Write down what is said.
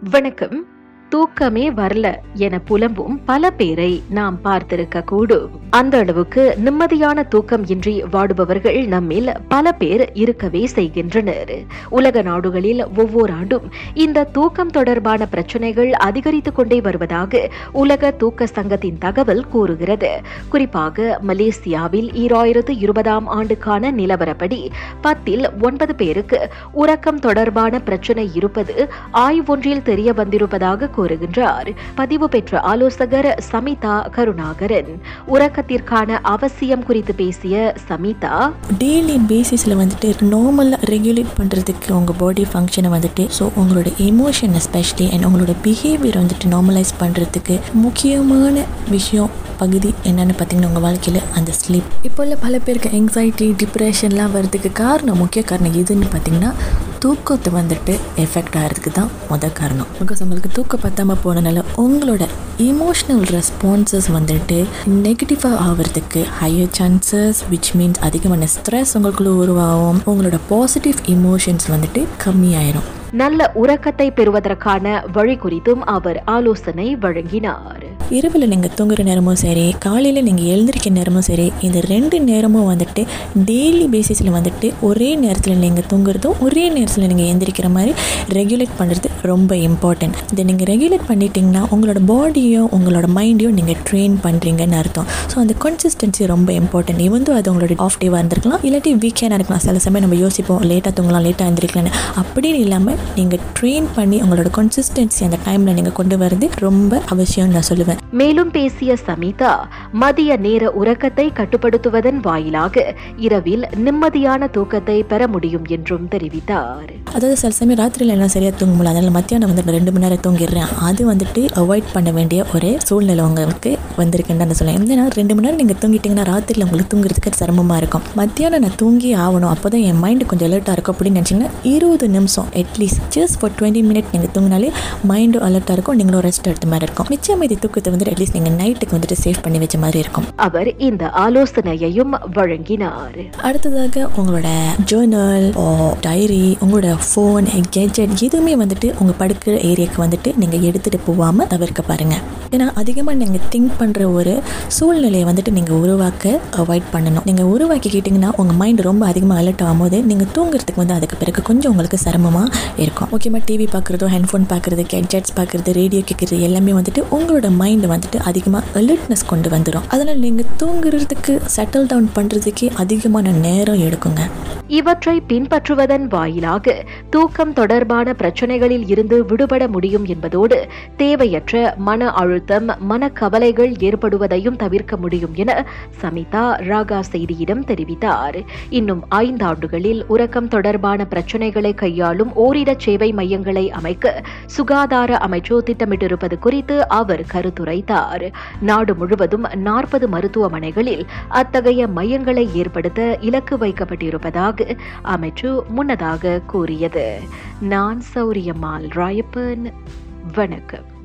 வணக்கம். தூக்கமே வரல என புலம்பும் பல பேரை நாம் பார்த்திருக்க கூடும். அந்த அளவுக்கு நிம்மதியான தூக்கம் இன்றி வாடுபவர்கள் நம்மில் பல பேர் இருக்கவே செய்கின்றனர். உலக நாடுகளில் ஒவ்வொரு ஆண்டும் இந்த தூக்கம் தொடர்பான பிரச்சனைகள் அதிகரித்துக் கொண்டே வருவதாக உலக தூக்க சங்கத்தின் தகவல் கூறுகிறது. குறிப்பாக மலேசியாவில் ஈராயிரத்து இருபதாம் ஆண்டுக்கான நிலவரப்படி பத்தில் ஒன்பது பேருக்கு உறக்கம் தொடர்பான பிரச்சனை இருப்பது ஆய்வொன்றில் தெரிய வந்திருப்பதாக கூறுகின்றார். பதிவு பெற்ற ஆலோசகர் சமிதா கருணாகரன். உறக்கத்திற்கான அவசியம் குறித்து பேசிய சமிதா டெய்லி பேசிஸில் வந்துட்டு நார்மலாக ரெகுலேட் பண்ணுறதுக்கு உங்கள் பாடி ஃபங்க்ஷனை வந்துட்டு ஸோ உங்களோட எமோஷன் எஸ்பெஷலி அண்ட் உங்களோட பிஹேவியர் வந்துட்டு நார்மலைஸ் பண்ணுறதுக்கு முக்கியமான விஷயம் பகுதி என்னென்னு பார்த்தீங்கன்னா உங்கள் வாழ்க்கையில் அந்த ஸ்லீப் இப்போ உள்ள பல பேருக்கு எங்ஸைட்டி டிப்ரெஷன்லாம் வர்றதுக்கு காரணம் முக்கிய காரணம் எதுன்னு பார்த்தீங்கன்னா தூக்கத்தை வந்துட்டு எஃபெக்ட் ஆகிறதுக்கு தான் முதல் காரணம். பிகாஸ் உங்களுக்கு தூக்கம் பத்தாமல் போனனால உங்களோட இமோஷ்னல் ரெஸ்பான்சஸ் வந்துட்டு நெகட்டிவாக ஆகிறதுக்கு ஹையர் சான்சஸ் விச் மீன்ஸ் அதிகமான ஸ்ட்ரெஸ் உங்களுக்குள்ளே உருவாகும். உங்களோட பாசிட்டிவ் இமோஷன்ஸ் வந்துட்டு கம்மியாயிரும். நல்ல உறக்கத்தை பெறுவதற்கான வழி குறித்தும் அவர் ஆலோசனை வழங்கினார். இரவில் நீங்கள் தூங்குற நேரமும் சரி காலையில் நீங்கள் எழுந்திருக்க நேரமும் சரி இந்த ரெண்டு நேரமும் வந்துட்டு டெய்லி பேசிஸில் வந்துட்டு ஒரே நேரத்தில் நீங்கள் தூங்குறதும் ஒரே நேரத்தில் நீங்கள் எழுந்திரிக்கிற மாதிரி ரெகுலேட் பண்ணுறது ரொம்ப இம்பார்ட்டன்ட் இதை நீங்கள் ரெகுலேட் பண்ணிட்டீங்கன்னா உங்களோட பாடியும் உங்களோட மைண்டையும் நீங்கள் ட்ரெயின் பண்ணுறீங்கன்னு அர்த்தம். ஸோ அந்த கன்சிஸ்டன்சி ரொம்ப இம்பார்ட்டன்ட் இவன் அது உங்களோட ஆஃப் டேவாக இருந்திருக்கலாம் இல்லாட்டி வீக்கெண்டாக இருக்கலாம் சில சமயம் நம்ம யோசிப்போம் லேட்டாக தூங்கலாம் லேட்டாக எந்திரிக்கலாம்னு. அப்படின்னு இல்லாமல் நீங்கள் ட்ரெயின் பண்ணி உங்களோட கன்சிஸ்டன்சி அந்த டைமில் நீங்கள் கொண்டு வரது ரொம்ப அவசியம்னு நான் சொல்லுவேன். மேலும் பேசிய சமிதா மதிய நேர உறக்கத்தை கட்டுப்படுத்துவதன் வாயிலாக இரவில் நிம்மதியான தூக்கத்தை பெற முடியும் என்றும் தெரிவித்தார். அதாவது சில சமயம் ராத்திரியில் எல்லாம் சரியாக தூங்க முடியல அதனால் மத்தியானம் வந்து ரெண்டு மணி நேரம் தூங்கிடுறேன். அது வந்துட்டு அவாய்ட் பண்ண வேண்டிய ஒரு சூழ்நிலை உங்களுக்கு வந்திருக்குன்னு நான் சொல்லுவேன். ஏன்னா ரெண்டு மணி நேரம் நீங்கள் தூங்கிட்டீங்கன்னா ராத்திரியில் உங்களுக்கு தூங்குறதுக்கு சிரமமாக இருக்கும். மத்தியானம் நான் தூங்கி ஆகணும் அப்போ தான் என் மைண்டு கொஞ்சம் அலர்ட்டாக இருக்கும் அப்படின்னு நினச்சிங்கன்னா இருபது நிமிஷம் atleast just for twenty minute நீங்கள் தூங்கினாலே மைண்டும் அலர்ட்டாக இருக்கும். நீங்களும் ரெஸ்ட் எடுத்த மாதிரி இருக்கும். மிச்சம் மீதி தூக்கத்தை வந்து அட்லீஸ்ட் நீங்கள் நைட்டுக்கு வந்துட்டு சேவ் பண்ணி வச்ச மாதிரி இருக்கும். அவர் இந்த ஆலோசனையையும் வழங்கினார். அடுத்ததாக உங்களோட ஜேர்னல் டைரி உங்களோட ஃபோன் கேஜெட் எதுவுமே வந்துட்டு உங்கள் படுக்கிற ஏரியாவுக்கு வந்துட்டு நீங்கள் எடுத்துகிட்டு போகாமல் தவிர்க்க பாருங்கள் ஏன்னா அதிகமாக நீங்கள் திங்க் பண்ணுற ஒரு சூழ்நிலையை வந்துட்டு நீங்கள் உருவாக்க அவாய்ட் பண்ணணும். நீங்கள் உருவாக்கிக்கிட்டிங்கன்னா உங்கள் மைண்ட் ரொம்ப அதிகமாக அலர்ட் ஆகும்போது நீங்கள் தூங்குறதுக்கு வந்து அதுக்கு பிறகு கொஞ்சம் உங்களுக்கு சிரமமாக இருக்கும். முக்கியமாக டிவி பார்க்குறதோ ஹெட்ஃபோன் பார்க்குறது கேட்ஜெட்ஸ் பார்க்குறது ரேடியோ கேட்குறது எல்லாமே வந்துட்டு உங்களோட மைண்டை வந்துட்டு அதிகமாக அலர்ட்னஸ் கொண்டு வந்துடும் அதனால் நீங்கள் தூங்குறதுக்கு செட்டில் டவுன் பண்ணுறதுக்கே அதிகமான நேரம் எடுக்குங்க. இவற்றை பின்பற்றுவதன் வாயிலாக தூக்கம் தொடர்பான பிரச்சனைகளில் இருந்து விடுபட முடியும் என்பதோடு தேவையற்ற மன அழுத்தம் மனக்கவலைகள் ஏற்படுவதையும் தவிர்க்க முடியும் என சமிதா ராகா செய்தியிடம் தெரிவித்தார். இன்னும் ஐந்தாண்டுகளில் உறக்கம் தொடர்பான பிரச்சனைகளை கையாளும் ஓரிட சேவை மையங்களை அமைக்க சுகாதார அமைச்சு திட்டமிட்டிருப்பது குறித்து அவர் கருத்துரைத்தார். நாடு முழுவதும் நாற்பது மருத்துவமனைகளில் அத்தகைய மையங்களை ஏற்படுத்த இலக்கு வைக்கப்பட்டிருப்பதாக அமைச்சு முன்னதாக கூறியது. நான் சௌரியம்மாள் ராயப்பன். வணக்கம்.